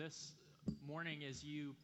this morning, as you,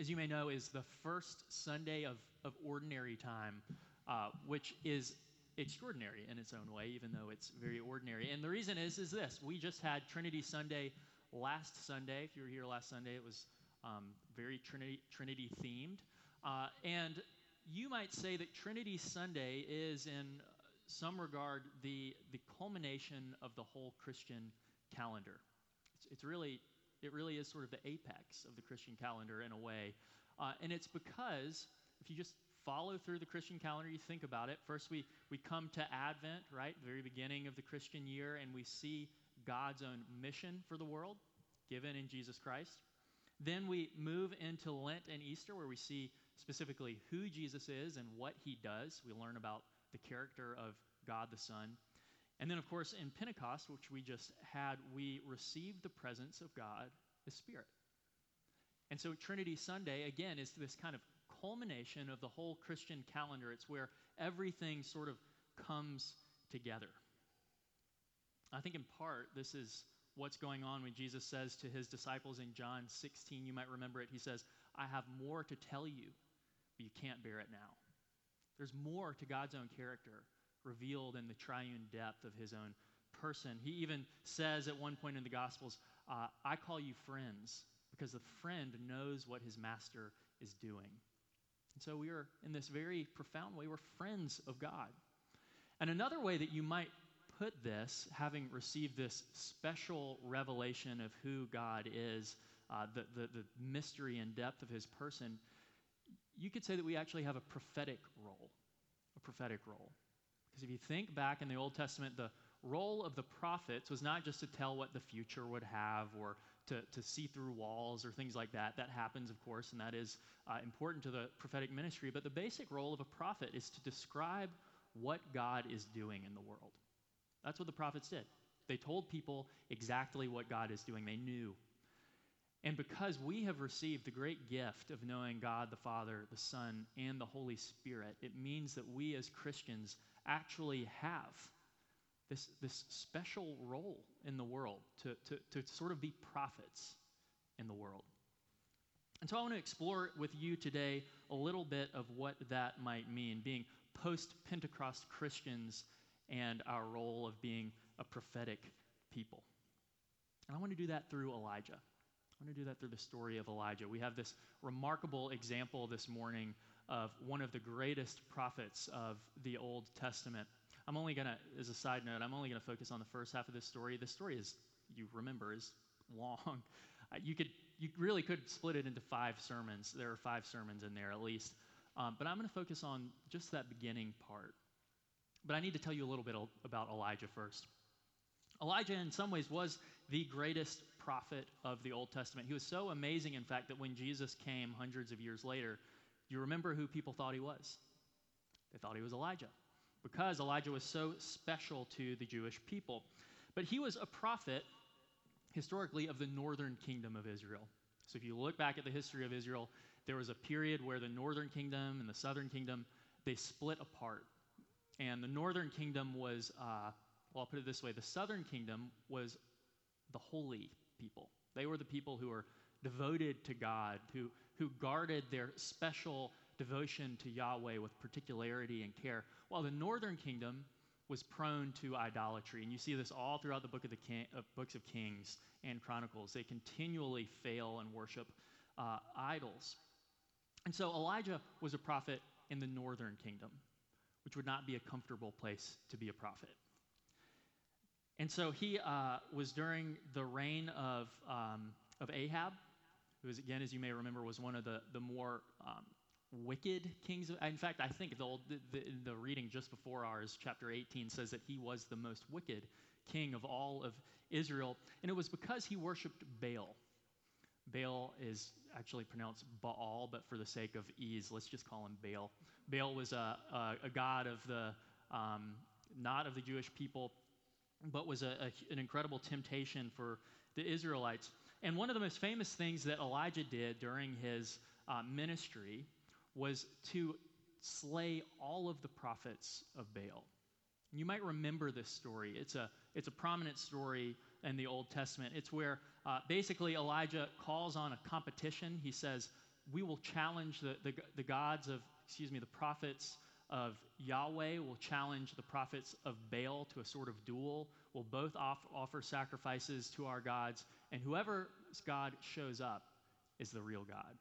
as you may know, is the first Sunday of, of ordinary time, uh, which is extraordinary in its own way, even though it's very ordinary. And the reason is, is this. We just had Trinity Sunday last Sunday. If you were here last Sunday, it was um, very Trinity, Trinity themed. Uh, and you might say that Trinity Sunday is, in some regard, the, the culmination of the whole Christian calendar. It's, it's really, it really is sort of the apex of the Christian calendar in a way. Uh, and it's because if you just follow through the Christian calendar, you think about it. First, we, we come to Advent, right, the very beginning of the Christian year, and we see God's own mission for the world given in Jesus Christ. Then we move into Lent and Easter, where we see specifically who Jesus is and what he does. We learn about the character of God the Son. And then, of course, in Pentecost, which we just had, we receive the presence of God the Spirit. And so, Trinity Sunday, again, is this kind of culmination of the whole Christian calendar. It's where everything sort of comes together. I think, in part, this is what's going on when Jesus says to his disciples in John 16, you might remember it, he says, I have more to tell you, but you can't bear it now. There's more to God's own character revealed in the triune depth of his own person. He even says at one point in the Gospels, uh, I call you friends because the friend knows what his master is doing. And so we are, in this very profound way, we're friends of God. And another way that you might put this, having received this special revelation of who God is, uh, the, the, the mystery and depth of his person, you could say that we actually have a prophetic role. A prophetic role. Because if you think back in the Old Testament, the role of the prophets was not just to tell what the future would have or to, to see through walls or things like that. That happens, of course, and that is uh, important to the prophetic ministry. But the basic role of a prophet is to describe what God is doing in the world. That's what the prophets did. They told people exactly what God is doing, they knew. And because we have received the great gift of knowing God the Father, the Son, and the Holy Spirit, it means that we as Christians actually have this, this special role in the world to, to, to sort of be prophets in the world. And so I want to explore with you today a little bit of what that might mean, being post Pentecost Christians and our role of being a prophetic people. And I want to do that through Elijah. I want to do that through the story of Elijah. We have this remarkable example this morning of one of the greatest prophets of the Old Testament. I'm only going to, as a side note, I'm only going to focus on the first half of this story. The story is, you remember, is long. Uh, you could, you really could split it into five sermons. There are five sermons in there at least. Um, but I'm going to focus on just that beginning part. But I need to tell you a little bit about Elijah first. Elijah, in some ways, was the greatest prophet of the Old Testament. He was so amazing, in fact, that when Jesus came hundreds of years later, you remember who people thought he was? They thought he was Elijah because Elijah was so special to the Jewish people. But he was a prophet, historically, of the northern kingdom of Israel. So if you look back at the history of Israel, there was a period where the northern kingdom and the southern kingdom they split apart and the northern kingdom was, uh, well, I'll put it this way the southern kingdom was the holy people. They were the people who were devoted to God, who, who guarded their special devotion to Yahweh with particularity and care, while the northern kingdom was prone to idolatry. And you see this all throughout the book of the King, uh, books of Kings and Chronicles. They continually fail and worship uh, idols. And so Elijah was a prophet in the northern kingdom which would not be a comfortable place to be a prophet. And so he uh, was during the reign of, um, of Ahab, who, is, again, as you may remember, was one of the, the more um, wicked kings. In fact, I think the, old, the, the, reading just before ours, chapter 18, says that he was the most wicked king of all of Israel. And it was because he worshiped Baal. Baal is actually pronounced Baal, but for the sake of ease, let's just call him Baal. Baal was a, a, a god of the, um, not of the Jewish people, but was a, an incredible temptation for the Israelites. And one of the most famous things that Elijah did during his uh, ministry was to slay all of the prophets of Baal. You might remember this story. It's a, it's a prominent story in the Old Testament. It's where uh, basically Elijah calls on a competition. He says, We will challenge the, the, the gods of, excuse me, the prophets of Yahweh, will challenge the prophets of Baal to a sort of duel. We'll both off, offer sacrifices to our gods, and whoever God shows up is the real God.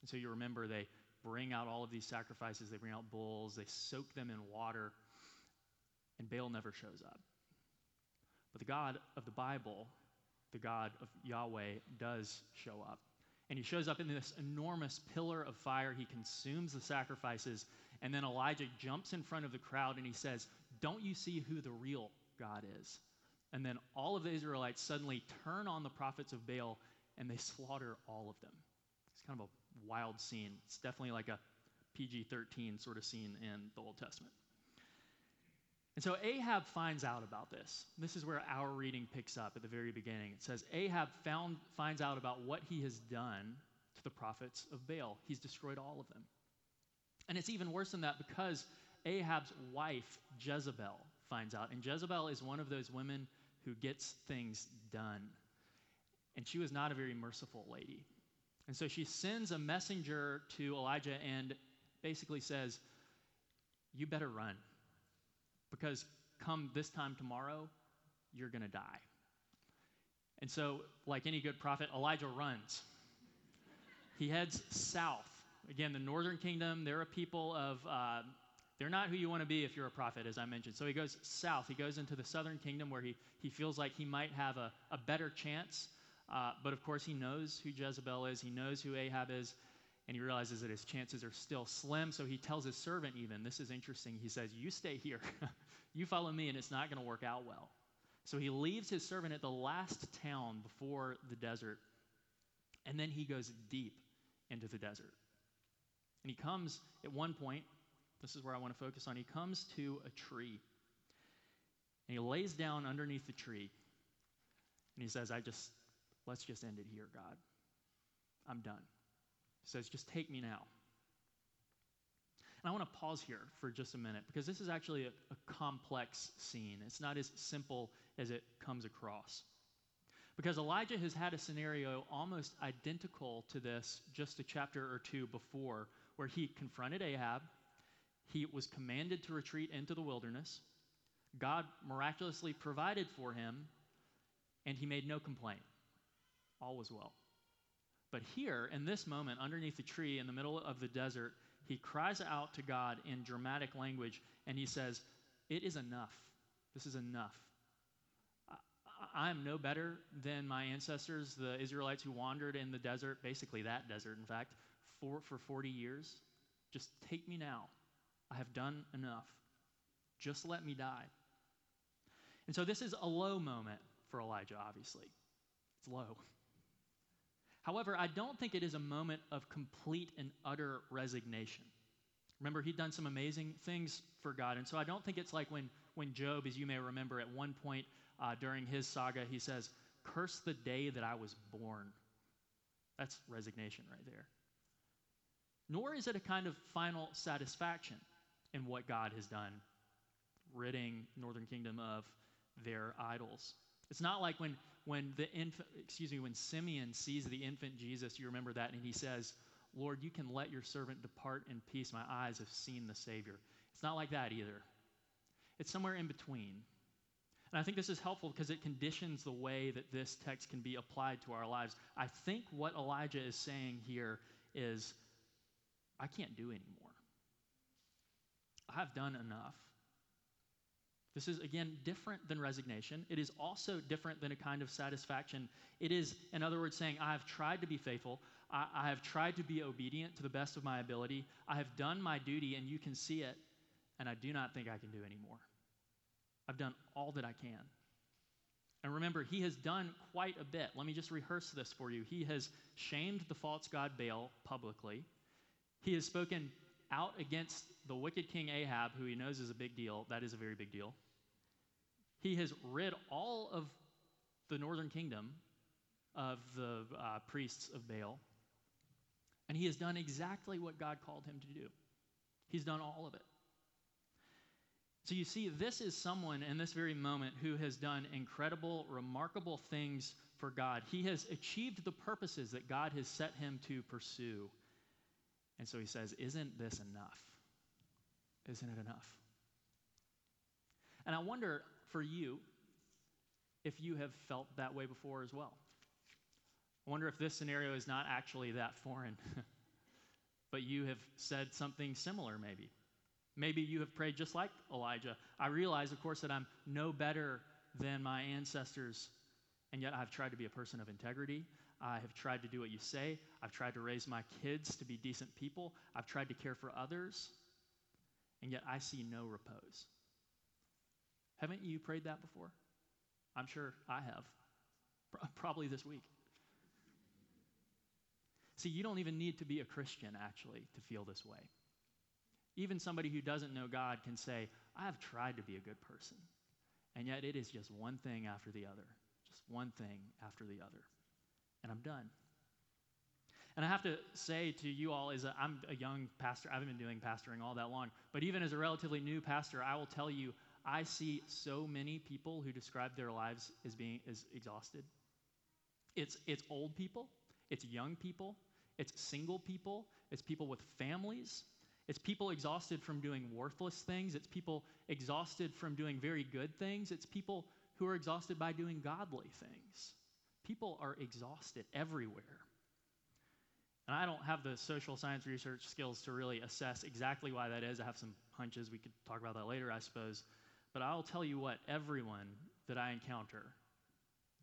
And so you remember they bring out all of these sacrifices, they bring out bulls, they soak them in water and Baal never shows up. But the God of the Bible, the God of Yahweh, does show up. And he shows up in this enormous pillar of fire. He consumes the sacrifices. And then Elijah jumps in front of the crowd and he says, Don't you see who the real God is? And then all of the Israelites suddenly turn on the prophets of Baal and they slaughter all of them. It's kind of a wild scene. It's definitely like a PG 13 sort of scene in the Old Testament. And so Ahab finds out about this. This is where our reading picks up at the very beginning. It says Ahab found, finds out about what he has done to the prophets of Baal. He's destroyed all of them. And it's even worse than that because Ahab's wife, Jezebel, finds out. And Jezebel is one of those women who gets things done. And she was not a very merciful lady. And so she sends a messenger to Elijah and basically says, You better run because come this time tomorrow, you're going to die. And so, like any good prophet, Elijah runs. he heads south. Again, the northern kingdom, they're a people of, uh, they're not who you want to be if you're a prophet, as I mentioned. So he goes south. He goes into the southern kingdom where he, he feels like he might have a, a better chance. Uh, but of course, he knows who Jezebel is, he knows who Ahab is, and he realizes that his chances are still slim. So he tells his servant, even, this is interesting. He says, You stay here. You follow me, and it's not going to work out well. So he leaves his servant at the last town before the desert, and then he goes deep into the desert. And he comes at one point, this is where I want to focus on, he comes to a tree. And he lays down underneath the tree, and he says, I just, let's just end it here, God. I'm done. He says, just take me now. And I want to pause here for just a minute because this is actually a, a complex scene. It's not as simple as it comes across. Because Elijah has had a scenario almost identical to this just a chapter or two before, where he confronted Ahab, he was commanded to retreat into the wilderness, God miraculously provided for him, and he made no complaint. All was well. But here, in this moment, underneath the tree in the middle of the desert, he cries out to God in dramatic language and he says, It is enough. This is enough. I, am no better than my ancestors, the Israelites who wandered in the desert, basically that desert, in fact, for, for 40 years. Just take me now. I have done enough. Just let me die. And so this is a low moment for Elijah, obviously. It's low. However, I don't think it is a moment of complete and utter resignation. Remember, he'd done some amazing things for God. And so I don't think it's like when, when Job, as you may remember, at one point uh, during his saga, he says, Curse the day that I was born. That's resignation right there. Nor is it a kind of final satisfaction in what God has done, ridding Northern Kingdom of their idols. It's not like when when the infant, excuse me, when Simeon sees the infant Jesus, you remember that, and he says, Lord, you can let your servant depart in peace. My eyes have seen the Savior. It's not like that either. It's somewhere in between. And I think this is helpful because it conditions the way that this text can be applied to our lives. I think what Elijah is saying here is, I can't do anymore. I've done enough. This is, again, different than resignation. It is also different than a kind of satisfaction. It is, in other words, saying, I have tried to be faithful. I, I, have tried to be obedient to the best of my ability. I have done my duty, and you can see it, and I do not think I can do anymore. I've done all that I can. And remember, he has done quite a bit. Let me just rehearse this for you. He has shamed the false god Baal publicly. He has spoken out against the wicked king Ahab, who he knows is a big deal. That is a very big deal. He has rid all of the northern kingdom of the uh, priests of Baal. And he has done exactly what God called him to do. He's done all of it. So you see, this is someone in this very moment who has done incredible, remarkable things for God. He has achieved the purposes that God has set him to pursue. And so he says, Isn't this enough? Isn't it enough? And I wonder for you if you have felt that way before as well. I wonder if this scenario is not actually that foreign, but you have said something similar, maybe. Maybe you have prayed just like Elijah. I realize, of course, that I'm no better than my ancestors, and yet I've tried to be a person of integrity. I have tried to do what you say. I've tried to raise my kids to be decent people. I've tried to care for others, and yet I see no repose. Haven't you prayed that before? I'm sure I have. Probably this week. See, you don't even need to be a Christian, actually, to feel this way. Even somebody who doesn't know God can say, I have tried to be a good person. And yet it is just one thing after the other, one thing after the other. And I'm done. And I have to say to you all, is I'm a young pastor. I haven't been doing pastoring all that long. But even as a relatively new pastor, I will tell you, I see so many people who describe their lives as being as exhausted. It's, it's old people, it's young people, it's single people, it's people with families, it's people exhausted from doing worthless things, it's people exhausted from doing very good things, it's people who are exhausted by doing godly things. People are exhausted everywhere. And I don't have the social science research skills to really assess exactly why that is. I have some hunches. We could talk about that later, I suppose. But I'll tell you what, everyone that I encounter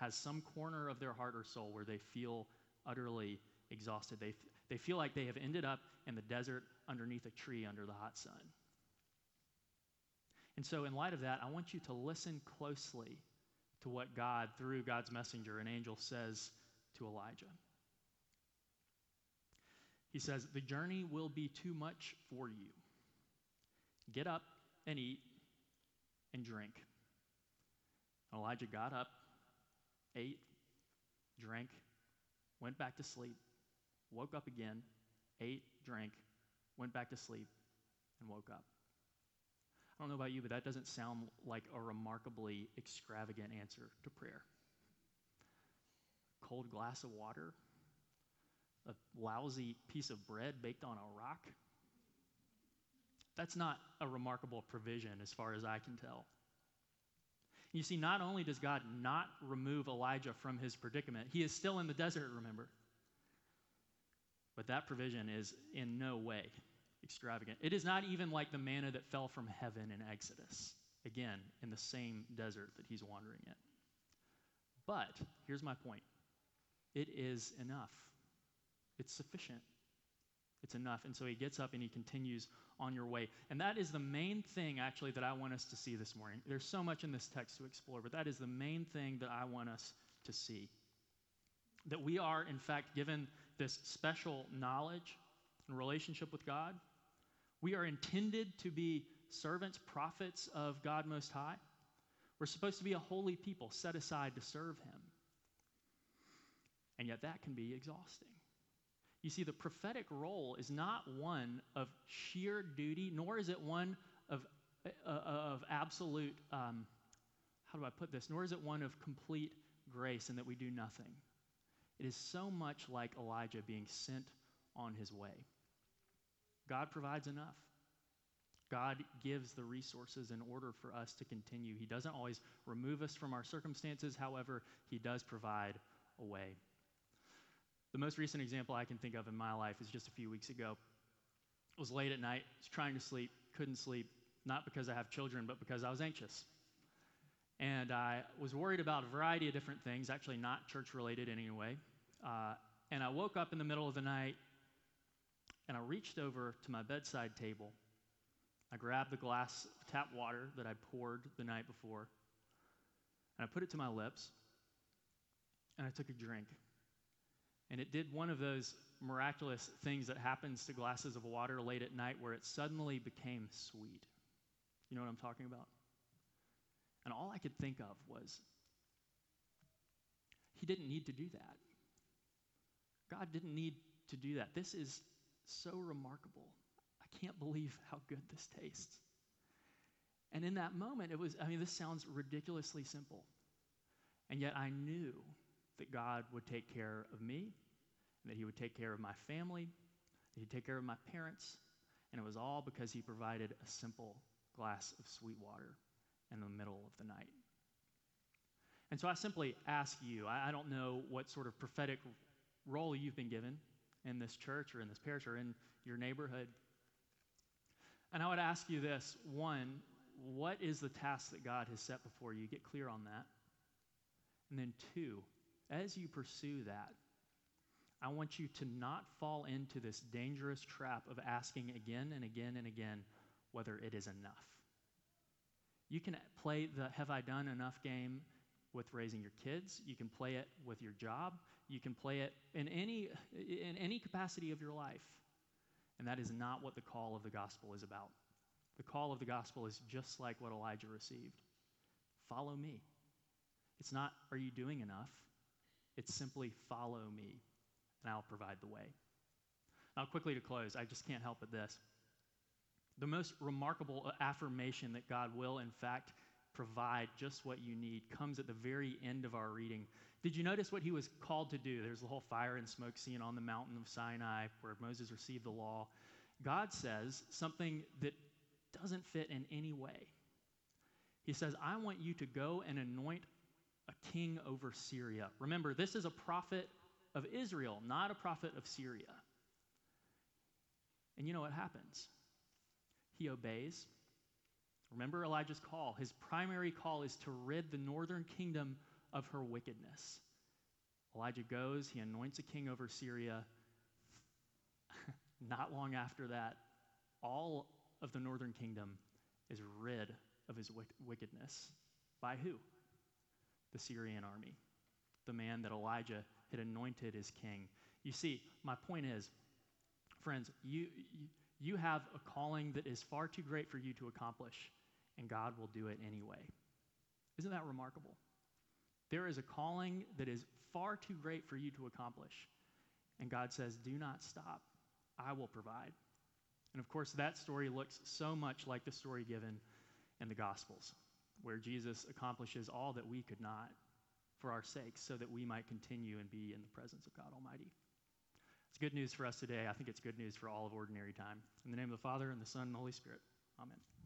has some corner of their heart or soul where they feel utterly exhausted. They, they feel like they have ended up in the desert underneath a tree under the hot sun. And so, in light of that, I want you to listen closely to what God, through God's messenger, an angel, says to Elijah. He says, The journey will be too much for you. Get up and eat and drink. Elijah got up, ate, drank, went back to sleep, woke up again, ate, drank, went back to sleep, and woke up. I don't know about you, but that doesn't sound like a remarkably extravagant answer to prayer. Cold glass of water, a lousy piece of bread baked on a rock. That's not a remarkable provision as far as I can tell. You see, not only does God not remove Elijah from his predicament, he is still in the desert, remember. But that provision is in no way extravagant. It is not even like the manna that fell from heaven in Exodus, again, in the same desert that he's wandering in. But here's my point it is enough, it's sufficient. It's enough. And so he gets up and he continues on your way. And that is the main thing, actually, that I want us to see this morning. There's so much in this text to explore, but that is the main thing that I want us to see. That we are, in fact, given this special knowledge and relationship with God. We are intended to be servants, prophets of God Most High. We're supposed to be a holy people set aside to serve Him. And yet that can be exhausting. You see, the prophetic role is not one of sheer duty, nor is it one of, uh, of absolute, um, how do I put this? Nor is it one of complete grace and that we do nothing. It is so much like Elijah being sent on his way. God provides enough. God gives the resources in order for us to continue. He doesn't always remove us from our circumstances, however, He does provide a way. The most recent example I can think of in my life is just a few weeks ago. It was late at night, I was trying to sleep, couldn't sleep, not because I have children, but because I was anxious. And I was worried about a variety of different things, actually not church related in any way. Uh, and I woke up in the middle of the night and I reached over to my bedside table. I grabbed the glass of tap water that I poured the night before and I put it to my lips and I took a drink. And it did one of those miraculous things that happens to glasses of water late at night where it suddenly became sweet. You know what I'm talking about? And all I could think of was, He didn't need to do that. God didn't need to do that. This is so remarkable. I can't believe how good this tastes. And in that moment, it was, I mean, this sounds ridiculously simple. And yet I knew that God would take care of me, and that He would take care of my family, that He'd take care of my parents. And it was all because He provided a simple glass of sweet water in the middle of the night. And so I simply ask you I, I don't know what sort of prophetic role you've been given in this church or in this parish or in your neighborhood. And I would ask you this one, what is the task that God has set before you? Get clear on that. And then, two, as you pursue that, I want you to not fall into this dangerous trap of asking again and again and again whether it is enough. You can play the have I done enough game with raising your kids. You can play it with your job. You can play it in any, in any capacity of your life. And that is not what the call of the gospel is about. The call of the gospel is just like what Elijah received follow me. It's not, are you doing enough? It's simply, follow me, and I'll provide the way. Now, quickly to close, I just can't help but this. The most remarkable affirmation that God will, in fact, provide just what you need comes at the very end of our reading. Did you notice what he was called to do? There's the whole fire and smoke scene on the mountain of Sinai where Moses received the law. God says something that doesn't fit in any way. He says, I want you to go and anoint a king over Syria. Remember, this is a prophet of Israel, not a prophet of Syria. And you know what happens? He obeys. Remember Elijah's call. His primary call is to rid the northern kingdom of her wickedness. Elijah goes, he anoints a king over Syria. Not long after that, all of the northern kingdom is rid of his wickedness. By who? The Syrian army, the man that Elijah had anointed as king. You see, my point is, friends, you, you have a calling that is far too great for you to accomplish, and God will do it anyway. Isn't that remarkable? There is a calling that is far too great for you to accomplish. And God says, Do not stop. I will provide. And of course, that story looks so much like the story given in the Gospels, where Jesus accomplishes all that we could not for our sakes so that we might continue and be in the presence of God Almighty. It's good news for us today. I think it's good news for all of ordinary time. In the name of the Father, and the Son, and the Holy Spirit. Amen.